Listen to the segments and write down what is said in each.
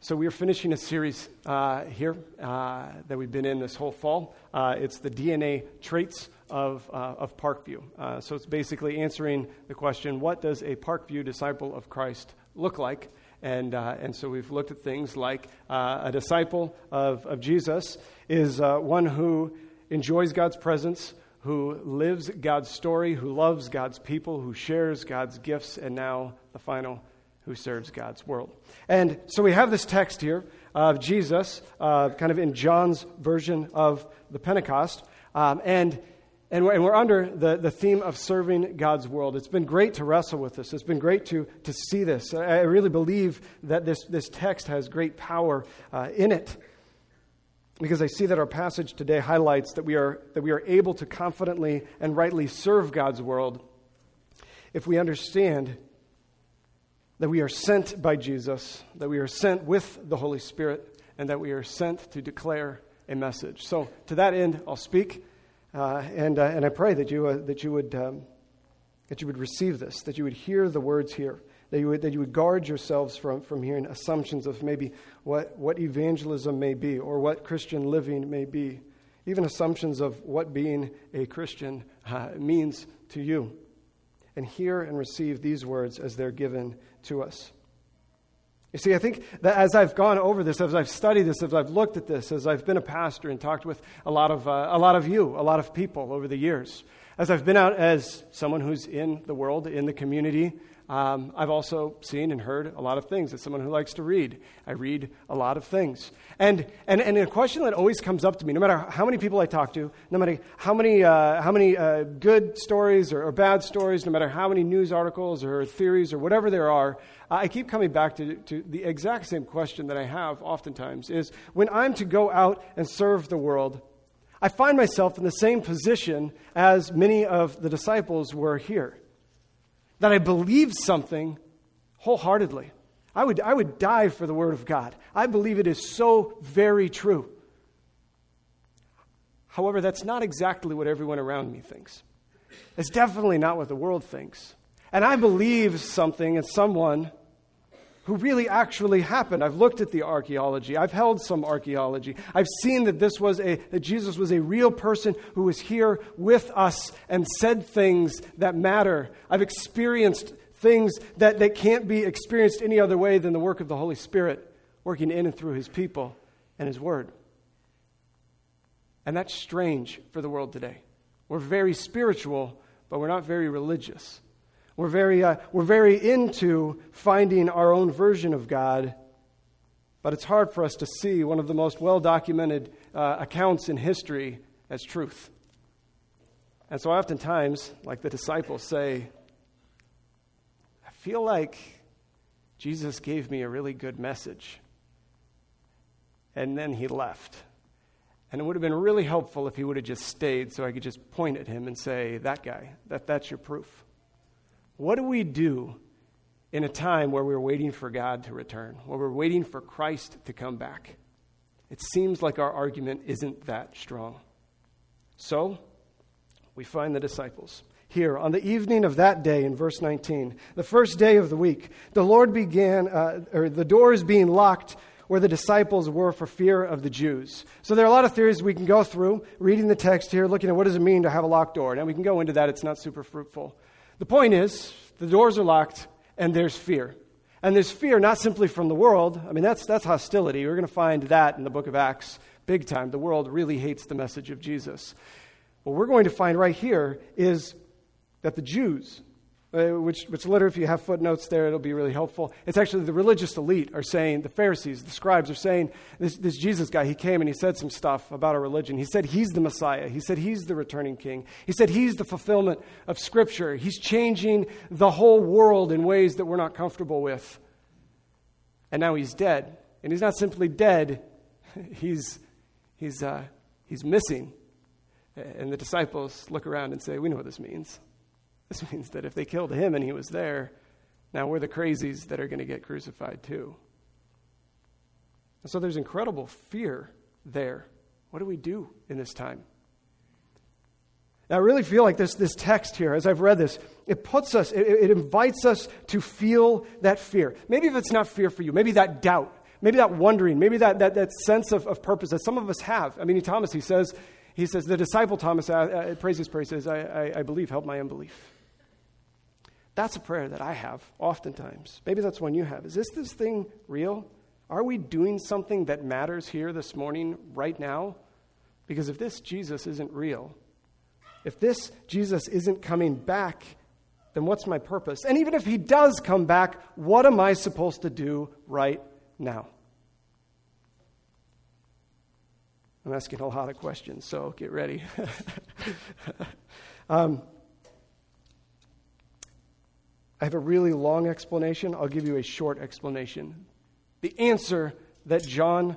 So, we are finishing a series uh, here uh, that we've been in this whole fall. Uh, it's the DNA traits of, uh, of Parkview. Uh, so, it's basically answering the question what does a Parkview disciple of Christ look like? And, uh, and so, we've looked at things like a disciple of, of Jesus is one who enjoys God's presence, who lives God's story, who loves God's people, who shares God's gifts, and now the final who serves God's world. And so we have this text here of Jesus, uh, kind of in John's version of the Pentecost. Um, and and we're, and we're, under the, the theme of serving God's world. It's been great to wrestle with this. It's been great to, to see this. I really believe that this, this text has great power uh, in it because I see that our passage today highlights that we, are, that we are able to confidently and rightly serve God's world if we understand that we are sent by Jesus, that we are sent with the Holy Spirit, and that we are sent to declare a message. So, to that end, I'll speak, uh, and, uh, and I pray that you, uh, that, you would, um, that you would receive this, that you would hear the words here, that you would, that you would guard yourselves from, from hearing assumptions of maybe what, what evangelism may be or what Christian living may be, even assumptions of what being a Christian uh, means to you. And hear and receive these words as they're given to us. You see, I think that as I've gone over this, as I've studied this, as I've looked at this, as I've been a pastor and talked with a lot of, uh, a lot of you, a lot of people over the years, as I've been out as someone who's in the world, in the community, um, I've also seen and heard a lot of things. As someone who likes to read, I read a lot of things. And, and, and a question that always comes up to me, no matter how many people I talk to, no matter how many, uh, how many uh, good stories or, or, bad stories, no matter how many news articles or theories or whatever there are, I keep coming back to, to the exact same question that I have oftentimes is when I'm to go out and serve the world, I find myself in the same position as many of the disciples were here that I believe something wholeheartedly. I would, I would die for the Word of God. I believe it is so very true. However, that's not exactly what everyone around me thinks. It's definitely not what the world thinks. And I believe something and someone who really actually happened. I've looked at the archaeology. I've held some archaeology. I've seen that this was a that Jesus was a real person who was here with us and said things that matter. I've experienced things that, that can't be experienced any other way than the work of the Holy Spirit working in and through his people and his word. And that's strange for the world today. We're very spiritual, but we're not very religious. We're very, uh, we're very into finding our own version of God, but it's hard for us to see one of the most well documented uh, accounts in history as truth. And so, oftentimes, like the disciples say, I feel like Jesus gave me a really good message, and then he left. And it would have been really helpful if he would have just stayed so I could just point at him and say, That guy, that, that's your proof. What do we do in a time where we're waiting for God to return, where we're waiting for Christ to come back? It seems like our argument isn't that strong. So, we find the disciples. Here, on the evening of that day, in verse 19, the first day of the week, the Lord began, uh, or the doors being locked where the disciples were for fear of the Jews. So there are a lot of theories we can go through, reading the text here, looking at what does it mean to have a locked door. Now, we can go into that, it's not super fruitful. The point is, the doors are locked and there's fear. And there's fear not simply from the world. I mean, that's, that's hostility. We're going to find that in the book of Acts big time. The world really hates the message of Jesus. What we're going to find right here is that the Jews, which, which later, if you have footnotes there, it'll be really helpful. It's actually the religious elite are saying, the Pharisees, the scribes are saying, this, this Jesus guy, he came and he said some stuff about our religion. He said he's the Messiah. He said he's the returning king. He said he's the fulfillment of Scripture. He's changing the whole world in ways that we're not comfortable with. And now he's dead. And he's not simply dead, he's, he's, uh, he's missing. And the disciples look around and say, We know what this means. This means that if they killed him and he was there, now we're the crazies that are going to get crucified too. And so there's incredible fear there. What do we do in this time? Now, I really feel like this, this text here, as I've read this, it puts us, it, it invites us to feel that fear. Maybe if it's not fear for you, maybe that doubt, maybe that wondering, maybe that, that, that sense of, of purpose that some of us have. I mean, Thomas, he says, he says, the disciple Thomas uh, uh, praises, praises, I, I, I believe, help my unbelief. That's a prayer that I have oftentimes. Maybe that's one you have. Is this this thing real? Are we doing something that matters here this morning, right now? Because if this Jesus isn't real, if this Jesus isn't coming back, then what's my purpose? And even if he does come back, what am I supposed to do right now? I'm asking a lot of questions, so get ready. um, I have a really long explanation. I'll give you a short explanation. The answer that John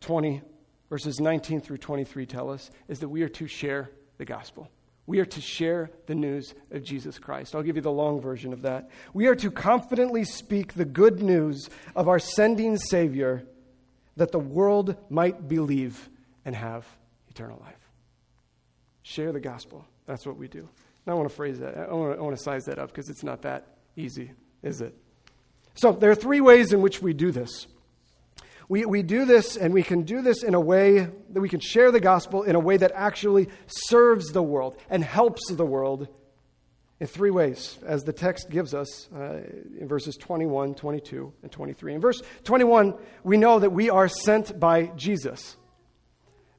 20, verses 19 through 23 tell us is that we are to share the gospel. We are to share the news of Jesus Christ. I'll give you the long version of that. We are to confidently speak the good news of our sending Savior that the world might believe and have eternal life. Share the gospel. That's what we do. Now I want to phrase that. I want to, I want to size that up because it's not that easy, is it? So there are three ways in which we do this. We, we do this, and we can do this in a way that we can share the gospel in a way that actually serves the world and helps the world in three ways, as the text gives us uh, in verses 21, 22, and 23. In verse 21, we know that we are sent by Jesus.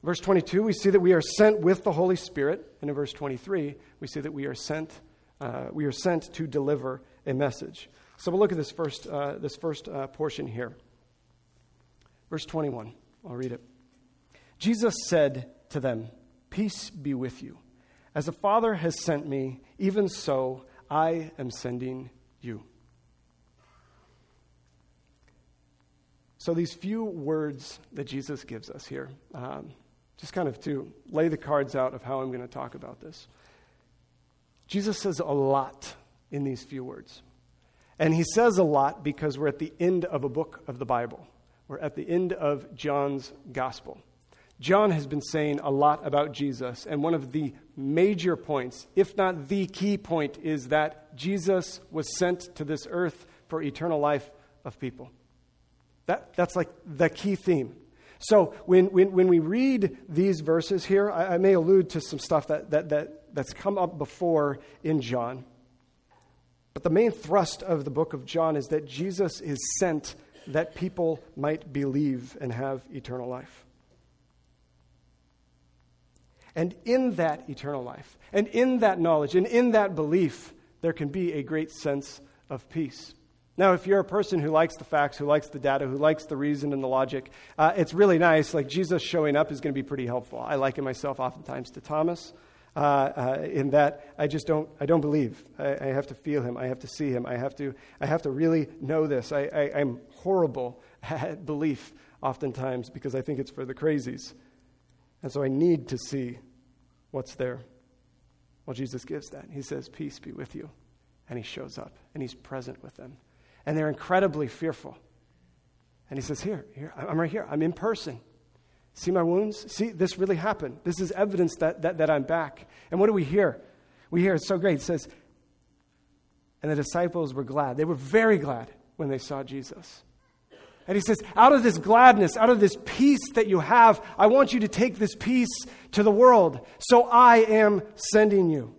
Verse 22, we see that we are sent with the Holy Spirit. And in verse 23, we see that we are sent, uh, we are sent to deliver a message. So we'll look at this first, uh, this first uh, portion here. Verse 21, I'll read it. Jesus said to them, Peace be with you. As the Father has sent me, even so I am sending you. So, these few words that Jesus gives us here, um, just kind of to lay the cards out of how I'm going to talk about this. Jesus says a lot in these few words. And he says a lot because we're at the end of a book of the Bible. We're at the end of John's gospel. John has been saying a lot about Jesus, and one of the major points, if not the key point, is that Jesus was sent to this earth for eternal life of people. That, that's like the key theme. So when, when, when we read these verses here, I, I may allude to some stuff that, that, that, that's come up before in John. But the main thrust of the book of John is that Jesus is sent that people might believe and have eternal life. And in that eternal life, and in that knowledge, and in that belief, there can be a great sense of peace. Now, if you're a person who likes the facts, who likes the data, who likes the reason and the logic, uh, it's really nice. Like Jesus showing up is going to be pretty helpful. I liken myself oftentimes to Thomas. Uh, uh, in that I just don't, I don't believe. I, I, have to feel him. I have to see him. I have to, I have to really know this. I, I, I'm horrible at belief oftentimes because I think it's for the crazies. And so I need to see what's there. Well, Jesus gives that. He says, Peace be with you. And he shows up and he's present with them and they're incredibly fearful. And he says, Here, here, I'm right here. I'm in person. See my wounds? See, this really happened. This is evidence that, that, that I'm back. And what do we hear? We hear it's so great. It says, And the disciples were glad. They were very glad when they saw Jesus. And he says, Out of this gladness, out of this peace that you have, I want you to take this peace to the world. So I am sending you.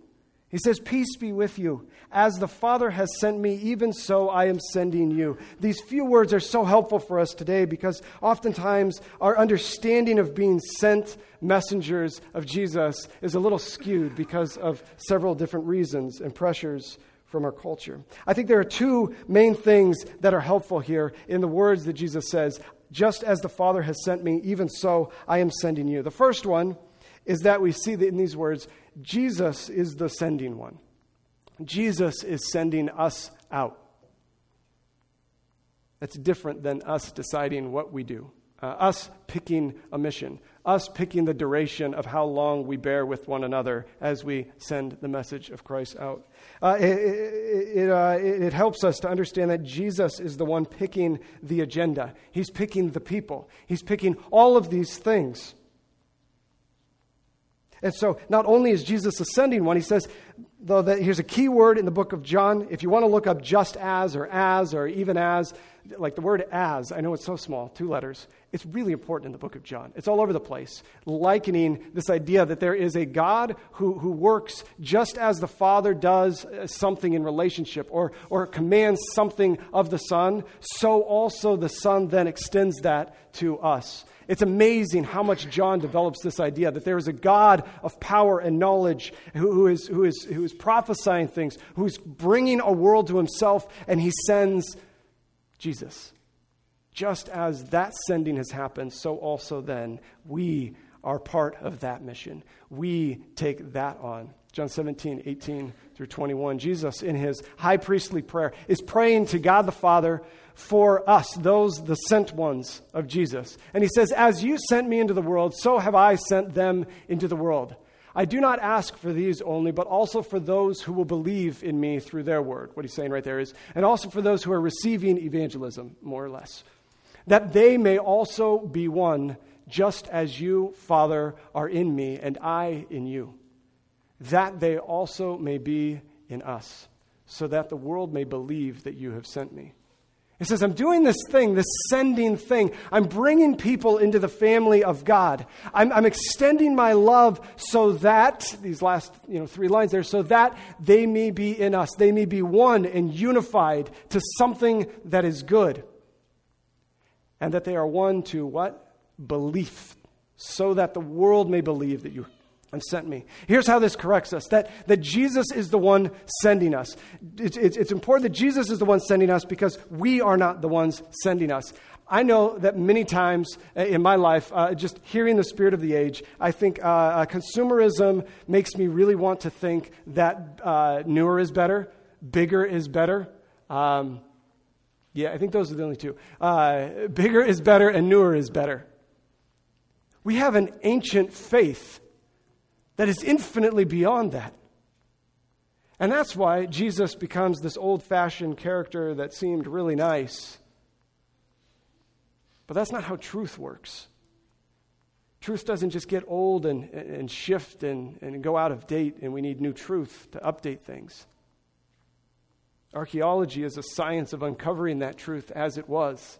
He says, Peace be with you. As the Father has sent me, even so I am sending you. These few words are so helpful for us today because oftentimes our understanding of being sent messengers of Jesus is a little skewed because of several different reasons and pressures from our culture. I think there are two main things that are helpful here in the words that Jesus says, just as the Father has sent me, even so I am sending you. The first one is that we see that in these words, Jesus is the sending one. Jesus is sending us out. That's different than us deciding what we do, uh, us picking a mission, us picking the duration of how long we bear with one another as we send the message of Christ out. Uh, it, it, uh, it helps us to understand that Jesus is the one picking the agenda, He's picking the people, He's picking all of these things. And so, not only is Jesus ascending one, he says, though that here's a key word in the book of John. If you want to look up just as or as or even as, like the word as, I know it's so small, two letters, it's really important in the book of John. It's all over the place, likening this idea that there is a God who, who works just as the Father does uh, something in relationship or, or commands something of the Son, so also the Son then extends that to us. It's amazing how much John develops this idea that there is a God of power and knowledge who, who, is, who, is, who is prophesying things, who's bringing a world to himself, and he sends Jesus. Just as that sending has happened, so also then we are part of that mission. We take that on. John 17, 18 through 21. Jesus, in his high priestly prayer, is praying to God the Father for us, those, the sent ones of Jesus. And he says, As you sent me into the world, so have I sent them into the world. I do not ask for these only, but also for those who will believe in me through their word. What he's saying right there is, and also for those who are receiving evangelism, more or less, that they may also be one, just as you, Father, are in me, and I in you, that they also may be in us, so that the world may believe that you have sent me. It says, I'm doing this thing, this sending thing. I'm bringing people into the family of God. I'm, I'm, extending my love so that, these last you know, three lines there, so that they may be in us. They may be one and unified to something that is good. And that they are one to what? Belief. So that the world may believe that you and sent me. Here's how this corrects us that, that Jesus is the one sending us. It's, it's, it's important that Jesus is the one sending us because we are not the ones sending us. I know that many times uh, in my life, uh, just hearing the spirit of the age, I think uh, uh, consumerism makes me really want to think that uh, newer is better, bigger is better. Um, yeah, I think those are the only two. Uh, bigger is better, and newer is better. We have an ancient faith that is infinitely beyond that. And that's why Jesus becomes this old fashioned character that seemed really nice. But that's not how truth works. Truth doesn't just get old and, and shift and, and go out of date, and we need new truth to update things. Archaeology is a science of uncovering that truth as it was.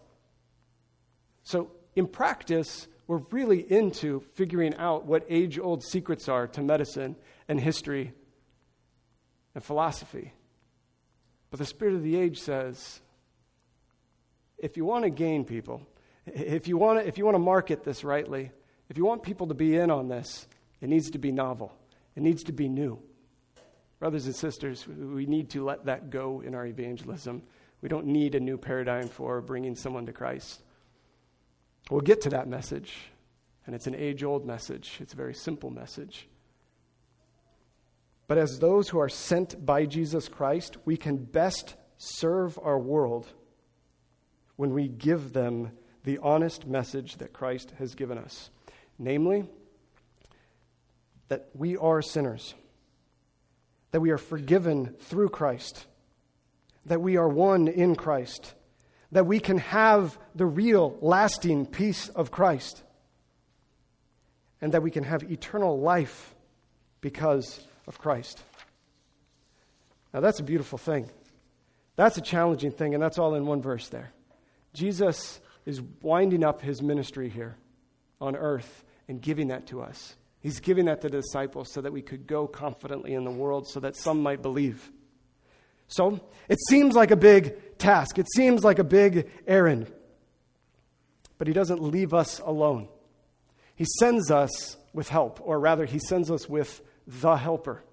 So, in practice, we're really into figuring out what age old secrets are to medicine and history and philosophy. But the spirit of the age says if you want to gain people, if you want to, if you want to market this rightly, if you want people to be in on this, it needs to be novel, it needs to be new. Brothers and sisters, we need to let that go in our evangelism. We don't need a new paradigm for bringing someone to Christ. We'll get to that message, and it's an age old message. It's a very simple message. But as those who are sent by Jesus Christ, we can best serve our world when we give them the honest message that Christ has given us namely, that we are sinners, that we are forgiven through Christ, that we are one in Christ that we can have the real, lasting peace of Christ, and that we can have eternal life because of Christ. Now, that's a beautiful thing. That's a challenging thing, and that's all in one verse there. Jesus is winding up his ministry here on earth and giving that to us. He's giving that to the disciples so that we could go confidently in the world so that some might believe. So it seems like a big task, it seems like a big errand. But he doesn't leave us alone. He sends us with help, or rather, he sends us with the helper,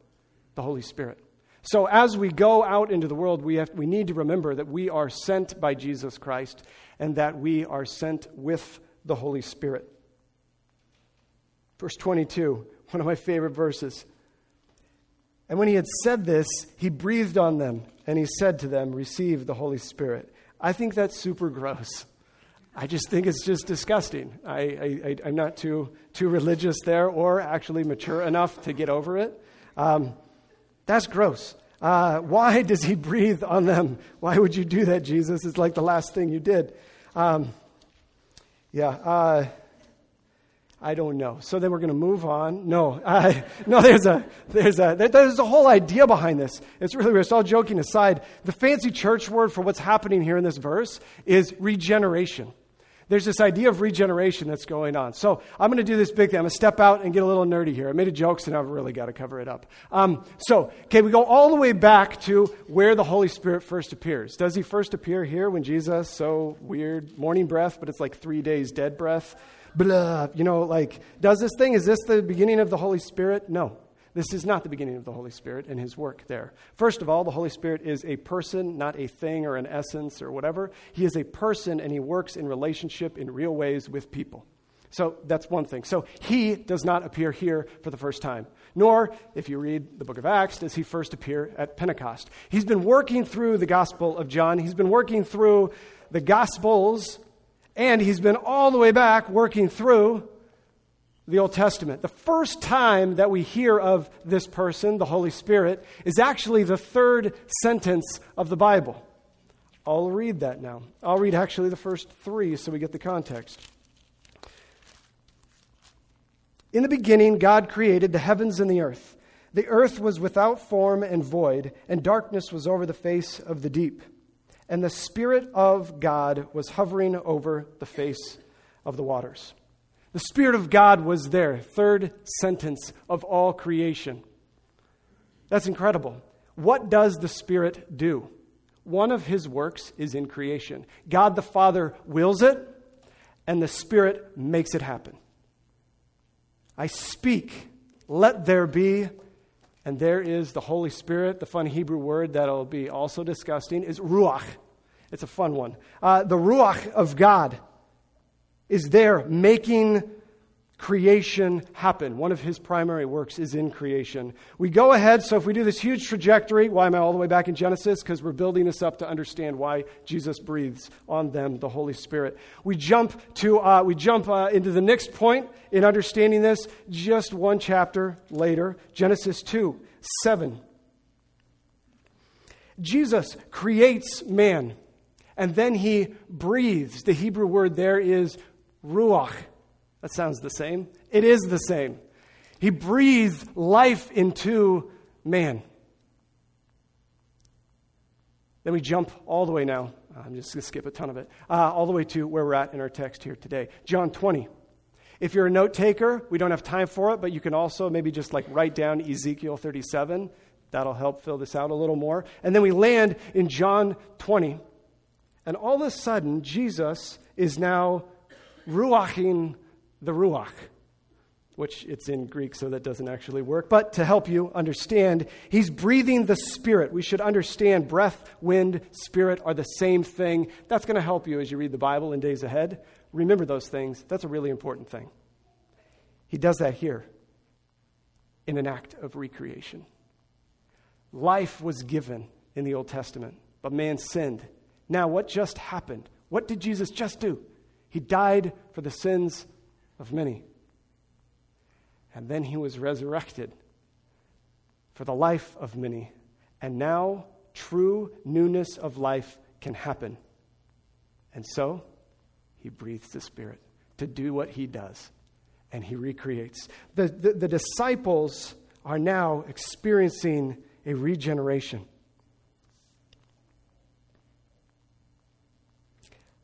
the Holy Spirit. So as we go out into the world, we, have, we need to remember that we are sent by Jesus Christ and that we are sent with the Holy Spirit. Verse 22, one of my favorite verses. And when he had said this, he breathed on them and he said to them, Receive the Holy Spirit. I think that's super gross. I just think it's just disgusting. I, am not too, too religious there or actually mature enough to get over it. Um, that's gross. Uh, why does he breathe on them? Why would you do that, Jesus? It's like the last thing you did. Um, yeah. Uh, I don't know. So then we're going to move on. No, I, no, there's a, there's a, there's a whole idea behind this. It's really weird. So all joking aside, the fancy church word for what's happening here in this verse is regeneration. There's this idea of regeneration that's going on. So I'm going to do this big thing. I'm going to step out and get a little nerdy here. I made a joke, so now I've really got to cover it up. Um, so, okay, we go all the way back to where the Holy Spirit first appears. Does he first appear here when Jesus, so weird, morning breath, but it's like three days dead breath? Blah, you know, like, does this thing, is this the beginning of the Holy Spirit? No. This is not the beginning of the Holy Spirit and his work there. First of all, the Holy Spirit is a person, not a thing or an essence or whatever. He is a person and he works in relationship in real ways with people. So that's one thing. So he does not appear here for the first time. Nor, if you read the book of Acts, does he first appear at Pentecost. He's been working through the Gospel of John. He's been working through the Gospels and he's been all the way back working through the Old Testament. The first time that we hear of this person, the Holy Spirit, is actually the third sentence of the Bible. I'll read that now. I'll read actually the first three so we get the context. In the beginning, God created the heavens and the earth. The earth was without form and void, and darkness was over the face of the deep and the Spirit of God was hovering over the face of the waters. The Spirit of God was there, third sentence of all creation. That's incredible. What does the Spirit do? One of his works is in creation. God the Father wills it, and the Spirit makes it happen. I speak, let there be, and there is the Holy Spirit. The fun Hebrew word that'll be also disgusting is ruach. It's a fun one. Uh, the ruach of God is there making creation happen. One of his primary works is in creation. We go ahead, so if we do this huge trajectory, why am I all the way back in Genesis? Because we're building this up to understand why Jesus breathes on them the Holy Spirit. We jump to uh, we jump uh, into the next point in understanding this just one chapter later, Genesis 2, 7. Jesus creates man. And then he breathes. The Hebrew word there is ruach. That sounds the same. It is the same. He breathes life into man. Then we jump all the way now. I'm just going to skip a ton of it. Uh, all the way to where we're at in our text here today. John 20. If you're a note taker, we don't have time for it, but you can also maybe just like write down Ezekiel 37. That'll help fill this out a little more. And then we land in John 20. And all of a sudden, Jesus is now ruaching the ruach, which it's in Greek, so that doesn't actually work. But to help you understand, he's breathing the Spirit. We should understand breath, wind, spirit are the same thing. That's going to help you as you read the Bible in days ahead. Remember those things. That's a really important thing. He does that here in an act of recreation. Life was given in the Old Testament, but man sinned now, what just happened? What did Jesus just do? He died for the sins of many. And then he was resurrected for the life of many. And now, true newness of life can happen. And so, he breathes the Spirit to do what he does, and he recreates. The, the, the disciples are now experiencing a regeneration.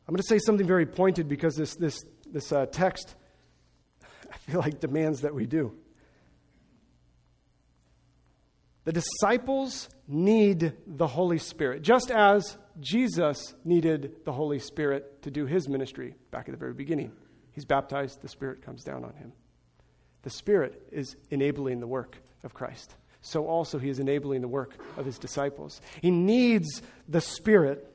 I'm going to say something very pointed because this, this, this uh, text, feel like, demands that we do. The disciples need the Holy Spirit, just as Jesus needed the Holy Spirit to do his ministry back at the very beginning. He's baptized, the Spirit comes down on him. The Spirit is enabling the work of Christ. So also he is enabling the work of his disciples. He needs the Spirit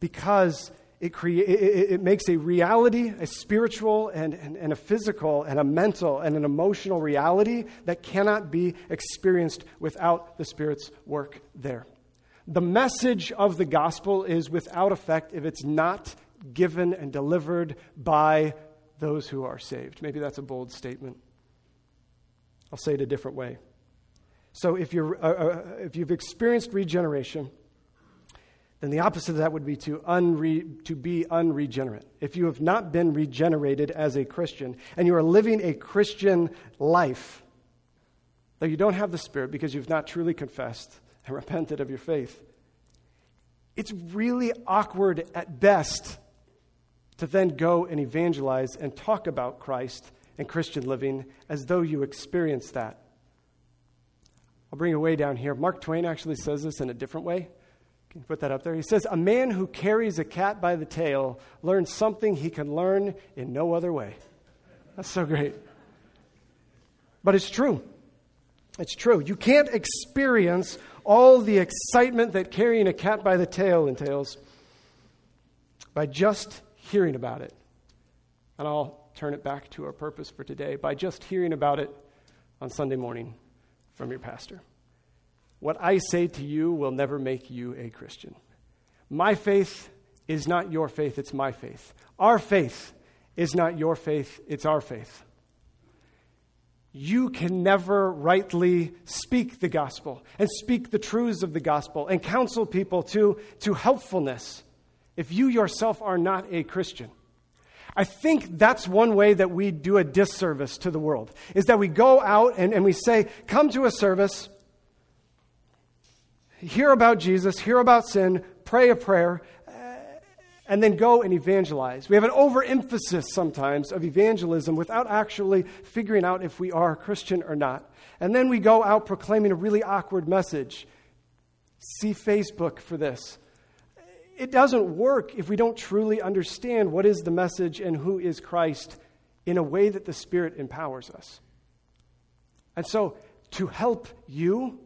because it, crea- it, it, makes a reality, a spiritual and, and, and a physical and a mental and an emotional reality that cannot be experienced without the Spirit's work there. The message of the gospel is without effect if it's not given and delivered by those who are saved. Maybe that's a bold statement. I'll say it a different way. So if, you're, uh, uh, if you've experienced regeneration, then the opposite of that would be to, unre- to be unregenerate. If you have not been regenerated as a Christian and you are living a Christian life, though you don't have the Spirit because you've not truly confessed and repented of your faith, it's really awkward at best to then go and evangelize and talk about Christ and Christian living as though you experienced that. I'll bring it way down here. Mark Twain actually says this in a different way. Can you put that up there? He says, A man who carries a cat by the tail learns something he can learn in no other way. That's so great. But it's true. It's true. You can't experience all the excitement that carrying a cat by the tail entails by just hearing about it. And I'll turn it back to our purpose for today by just hearing about it on Sunday morning from your pastor. What I say to you will never make you a Christian. My faith is not your faith, it's my faith. Our faith is not your faith, it's our faith. You can never rightly speak the gospel and speak the truths of the gospel and counsel people to, to helpfulness if you yourself are not a Christian. I think that's one way that we do a disservice to the world, is that we go out and, and we say, come to a service, hear about Jesus, hear about sin, pray a prayer, and then go and evangelize. We have an overemphasis sometimes of evangelism without actually figuring out if we are Christian or not. And then we go out proclaiming a really awkward message. See Facebook for this. It doesn't work if we don't truly understand what is the message and who is Christ in a way that the Spirit empowers us. And so, to help you,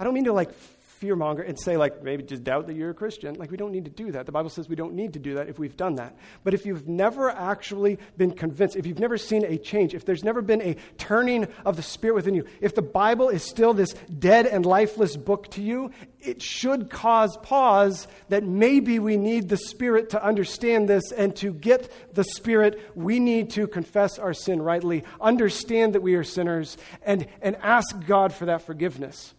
I don't mean to like fearmonger and say, like, maybe just doubt that you're a Christian. Like, we don't need to do that. The Bible says we don't need to do that if we've done that. But if you've never actually been convinced, if you've never seen a change, if there's never been a turning of the Spirit within you, if the Bible is still this dead and lifeless book to you, it should cause pause that maybe we need the Spirit to understand this and to get the Spirit, we need to confess our sin rightly, understand that we are sinners, and, and ask God for that forgiveness.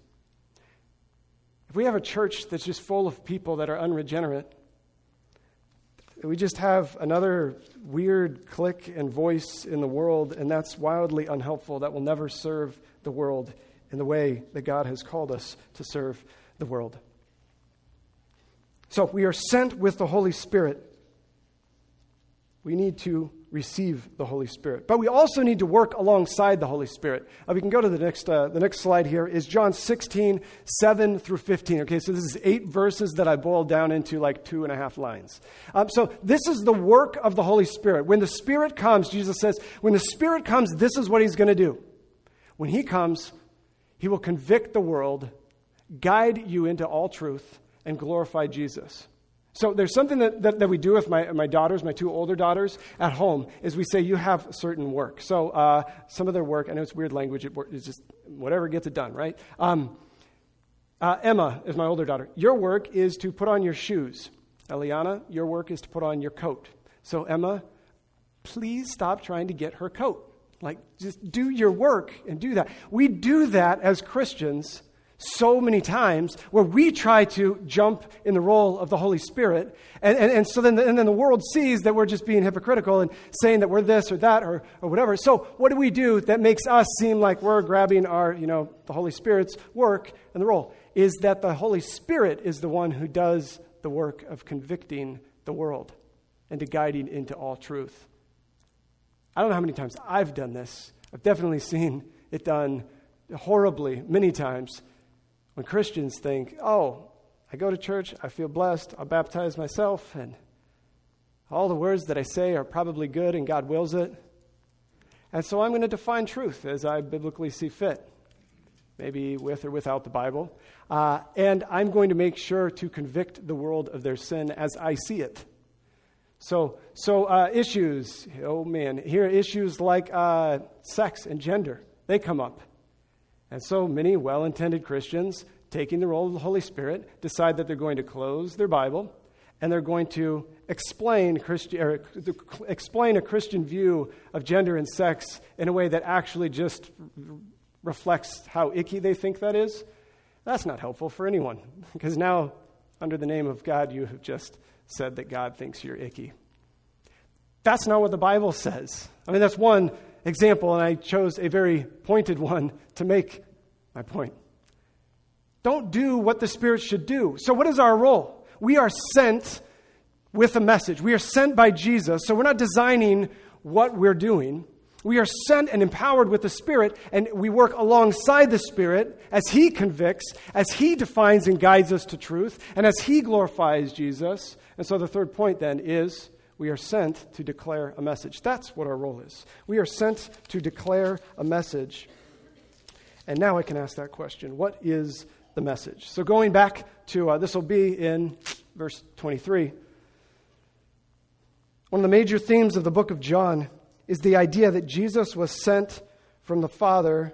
If we have a church that's just full of people that are unregenerate, we just have another weird clique and voice in the world, and that's wildly unhelpful. That will never serve the world in the way that God has called us to serve the world. So, we are sent with the Holy Spirit. We need to receive the Holy Spirit. But we also need to work alongside the Holy Spirit. Uh, we can go to the next, uh, the next slide here is John 16, 7 through 15. Okay, so this is eight verses that I boiled down into like two and a half lines. Um, so this is the work of the Holy Spirit. When the Spirit comes, Jesus says, when the Spirit comes, this is what he's going to do. When he comes, he will convict the world, guide you into all truth, and glorify Jesus. So there's something that, that, that, we do with my, my daughters, my two older daughters, at home, is we say, you have certain work. So uh, some of their work, I know it's weird language, it, it's just whatever gets it done, right? Um, uh, Emma is my older daughter. Your work is to put on your shoes. Eliana, your work is to put on your coat. So Emma, please stop trying to get her coat. Like, just do your work and do that. We do that as Christians so many times where we try to jump in the role of the Holy Spirit. And, and, and so then the, and then the world sees that we're just being hypocritical and saying that we're this or that or, or whatever. So what do we do that makes us seem like we're grabbing our, you know, the Holy Spirit's work and the role? Is that the Holy Spirit is the one who does the work of convicting the world and to guiding into all truth. I don't know how many times I've done this. I've definitely seen it done horribly many times when Christians think, oh, I go to church, I feel blessed, I baptize myself, and all the words that I say are probably good and God wills it. And so I'm going to define truth as I biblically see fit, maybe with or without the Bible. Uh, and I'm going to make sure to convict the world of their sin as I see it. So, so uh, issues, oh man, here issues like uh, sex and gender, they come up. And so many well intended Christians, taking the role of the Holy Spirit, decide that they're going to close their Bible and they're going to explain, Christi- explain a Christian view of gender and sex in a way that actually just reflects how icky they think that is. That's not helpful for anyone because now under the name of God, you have just said that God thinks you're icky. That's not what the Bible says. I mean, that's one example, and I chose a very pointed one to make my point. Don't do what the Spirit should do. So, what is our role? We are sent with a message. We are sent by Jesus, so we're not designing what we're doing. We are sent and empowered with the Spirit, and we work alongside the Spirit as He convicts, as He defines and guides us to truth, and as He glorifies Jesus. And so the third point then is we are sent to declare a message. That's what our role is. We are sent to declare a message. And now I can ask that question what is the message? So going back to uh, this will be in verse 23. One of the major themes of the book of John is the idea that Jesus was sent from the Father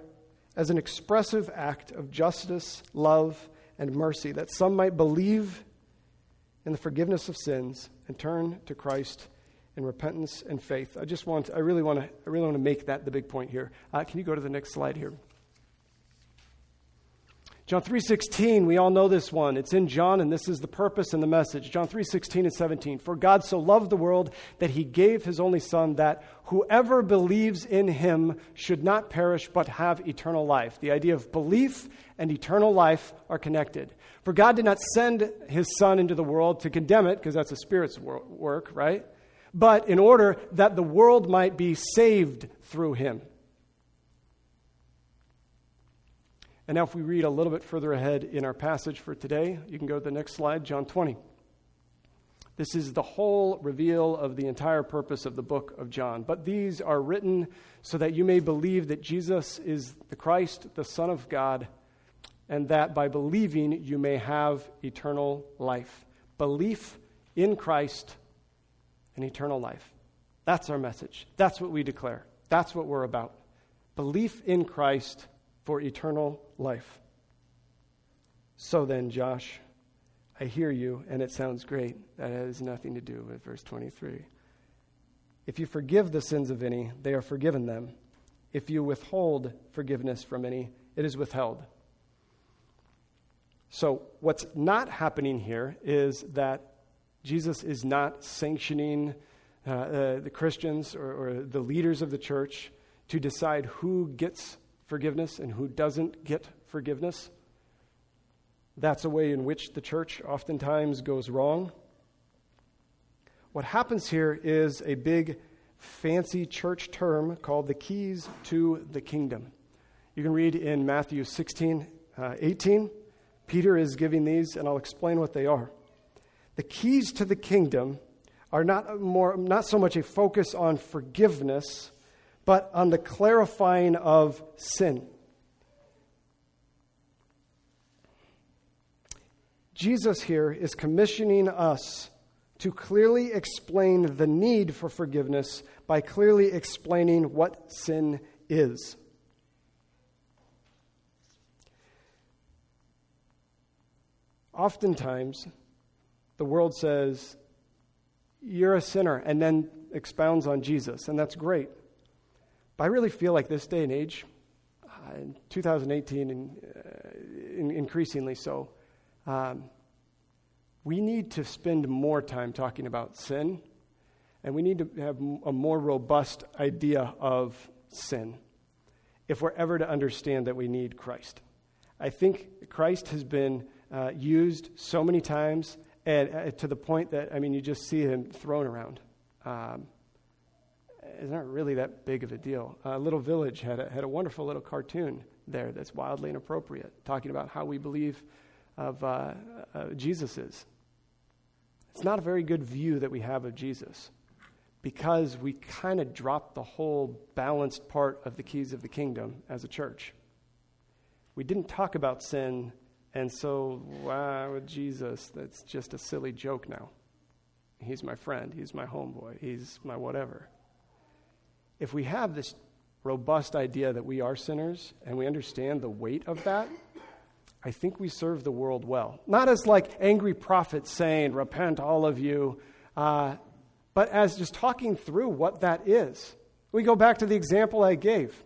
as an expressive act of justice, love, and mercy, that some might believe in the forgiveness of sins and turn to Christ in repentance and faith. I just want, I really want to, I really want to make that the big point here. Uh, can you go to the next slide here? John 3:16, we all know this one. It's in John and this is the purpose and the message. John 3:16 and 17. For God so loved the world that he gave his only son that whoever believes in him should not perish but have eternal life. The idea of belief and eternal life are connected. For God did not send his son into the world to condemn it because that's a spirit's work, right? But in order that the world might be saved through him. And now, if we read a little bit further ahead in our passage for today, you can go to the next slide, John 20. This is the whole reveal of the entire purpose of the book of John. But these are written so that you may believe that Jesus is the Christ, the Son of God, and that by believing you may have eternal life. Belief in Christ and eternal life. That's our message. That's what we declare. That's what we're about. Belief in Christ for eternal life. So then, Josh, I hear you, and it sounds great. That has nothing to do with verse 23. If you forgive the sins of any, they are forgiven them. If you withhold forgiveness from any, it is withheld. So, what's not happening here is that Jesus is not sanctioning uh, uh, the Christians or, or the leaders of the church to decide who gets forgiveness and who doesn't get forgiveness. That's a way in which the church oftentimes goes wrong. What happens here is a big, fancy church term called the keys to the kingdom. You can read in Matthew 16, uh, 18. Peter is giving these, and I'll explain what they are. The keys to the kingdom are not, more, not so much a focus on forgiveness but on the clarifying of sin. Jesus here is commissioning us to clearly explain the need for forgiveness by clearly explaining what sin is. Oftentimes, the world says, You're a sinner, and then expounds on Jesus, and that's great. But I really feel like this day and age, uh, in 2018 and uh, in, increasingly so, um, we need to spend more time talking about sin, and we need to have a more robust idea of sin if we're ever to understand that we need Christ. I think Christ has been uh, used so many times, and uh, to the point that, I mean, you just see him thrown around. Um, it's not really that big of a deal. Uh, Little Village had a, had a wonderful little cartoon there that's wildly inappropriate, talking about how we believe of uh, uh, Jesus is. It's not a very good view that we have of Jesus because we kind of dropped the whole balanced part of the keys of the kingdom as a church. We didn't talk about sin, and so, with Jesus, that's just a silly joke now. He's my friend, he's my homeboy, he's my whatever if we have this robust idea that we are sinners and we understand the weight of that, I think we serve the world well. Not as like angry prophets saying, Repent, all of you, uh, but as just talking through what that is. We go back to the example I gave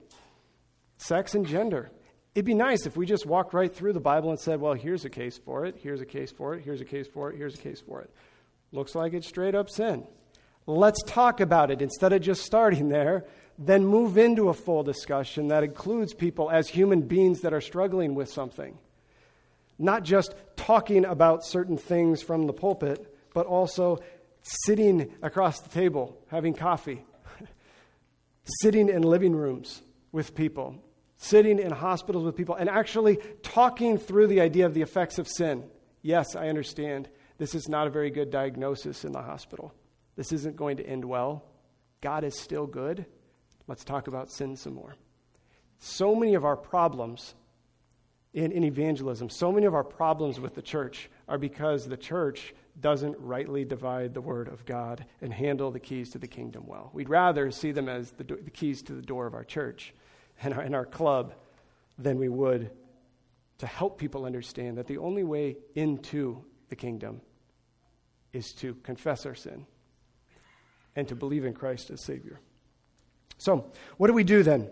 sex and gender. It'd be nice if we just walked right through the Bible and said, well, here's a case for it, here's a case for it, here's a case for it, here's a case for it. Looks like it's straight up sin. Let's talk about it instead of just starting there. Then move into a full discussion that includes people as human beings that are struggling with something. Not just talking about certain things from the pulpit, but also sitting across the table, having coffee, sitting in living rooms with people, sitting in hospitals with people, and actually talking through the idea of the effects of sin. Yes, I understand. This is not a very good diagnosis in the hospital. This isn't going to end well. God is still good. Let's talk about sin some more. So many of our problems in, in evangelism, so many of our problems with the church are because the church doesn't rightly divide the word of God and handle the keys to the kingdom well. We'd rather see them as the, the keys to the door of our church and our, our club than we would to help people understand that the only way into the kingdom is to confess our sin and to believe in Christ as Savior. So, what do we do then?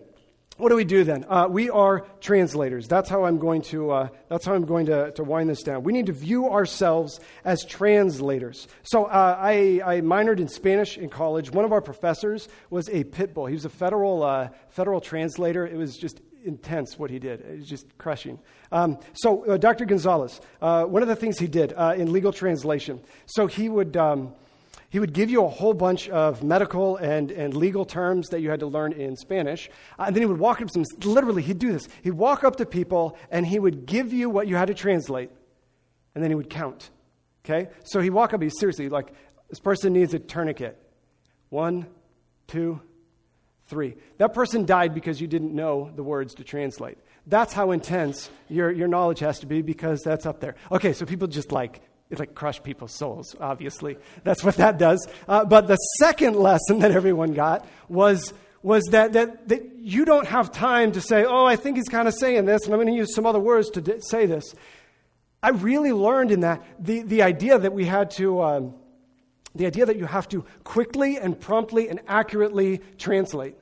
What do we do then? Uh, we are translators. That's how I'm going to. Uh, that's how I'm going to, to wind this down. We need to view ourselves as translators. So uh, I, I, minored in Spanish in college. One of our professors was a pit bull. He was a federal uh, federal translator. It was just intense what he did. It was just crushing. Um, so uh, Dr. Gonzalez, uh, one of the things he did in legal translation. So he would. Um, he would give you a whole bunch of medical and, and legal terms that you had to learn in Spanish. Uh, and then he would walk up to them, literally, he'd do this. He'd walk up to people and he would give you what you had to translate. And then he would count. Okay? So he'd walk up, he's seriously like, this person needs a tourniquet. One, two, three. That person died because you didn't know the words to translate. That's how intense your, your knowledge has to be because that's up there. Okay, so people just like it like crush people's souls, obviously. That's what that does. Uh, but the second lesson that everyone got was, was that, that, that you don't have time to say, oh, I think he's kind of saying this, and I'm going to use some other words to d- say this. I really learned in that the, the idea that we had to, um, the idea that you have to quickly and promptly and accurately translate.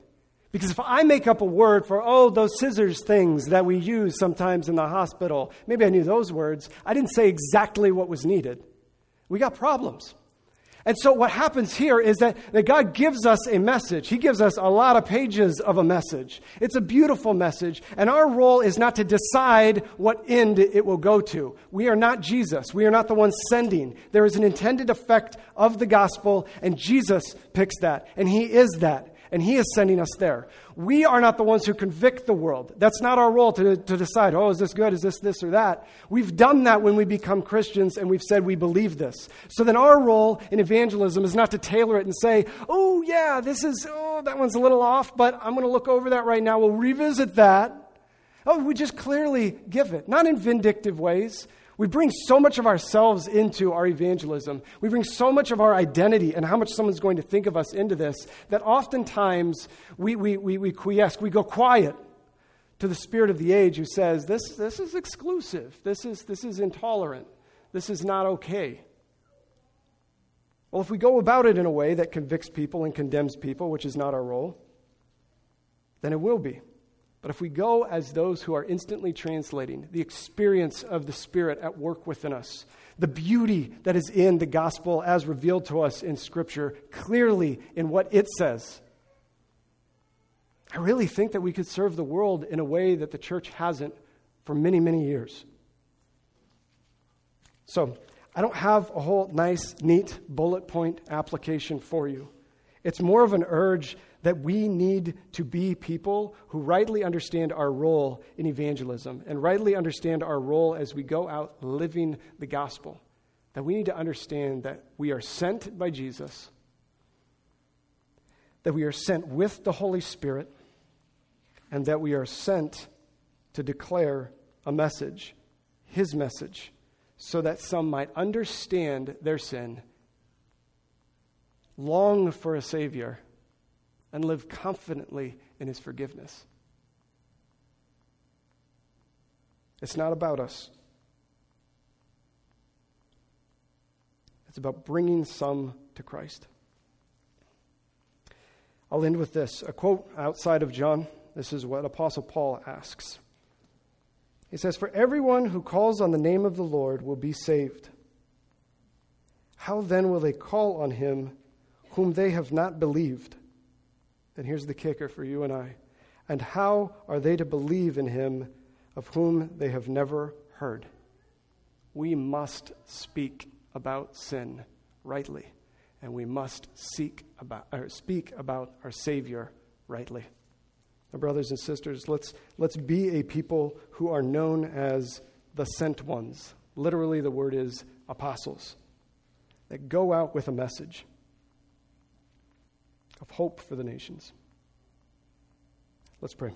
Because if I make up a word for, oh, those scissors things that we use sometimes in the hospital, maybe I knew those words, I didn't say exactly what was needed. We got problems. And so what happens here is that, that God gives us a message. He gives us a lot of pages of a message. It's a beautiful message, and our role is not to decide what end it will go to. We are not Jesus. We are not the ones sending. There is an intended effect of the gospel, and Jesus picks that, and He is that and He is sending us there. We are not the ones who convict the world. That's not our role to, to decide, oh, is this good? Is this this or that? We've done that when we become Christians and we've said we believe this. So then our role in evangelism is not to tailor it and say, oh, yeah, this is, oh, that one's a little off, but I'm going to look over that right now. We'll revisit that. Oh, we just clearly give it, not in vindictive ways, we bring so much of ourselves into our evangelism. We bring so much of our identity and how much someone's going to think of us into this that oftentimes we, we, we, we quiesce, we go quiet to the spirit of the age who says, this, this is exclusive, this is, this is intolerant, this is not okay. Well, if we go about it in a way that convicts people and condemns people, which is not our role, then it will be. But if we go as those who are instantly translating the experience of the Spirit at work within us, the beauty that is in the gospel as revealed to us in Scripture, clearly in what it says, I really think that we could serve the world in a way that the church hasn't for many, many years. So, I don't have a whole nice, neat bullet point application for you. It's more of an urge that we need to be people who rightly understand our role in evangelism and rightly understand our role as we go out living the gospel. That we need to understand that we are sent by Jesus, that we are sent with the Holy Spirit, and that we are sent to declare a message, His message, so that some might understand their sin, long for a Savior and live confidently in his forgiveness. It's not about us. It's about bringing some to Christ. I'll end with this a quote outside of John. This is what Apostle Paul asks He says, For everyone who calls on the name of the Lord will be saved. How then will they call on him whom they have not believed? And here's the kicker for you and I. And how are they to believe in him of whom they have never heard? We must speak about sin rightly, and we must seek about, or speak about our Savior rightly. My brothers and sisters, let's, let's be a people who are known as the sent ones. Literally, the word is apostles, that go out with a message of hope for the nations. Let's pray.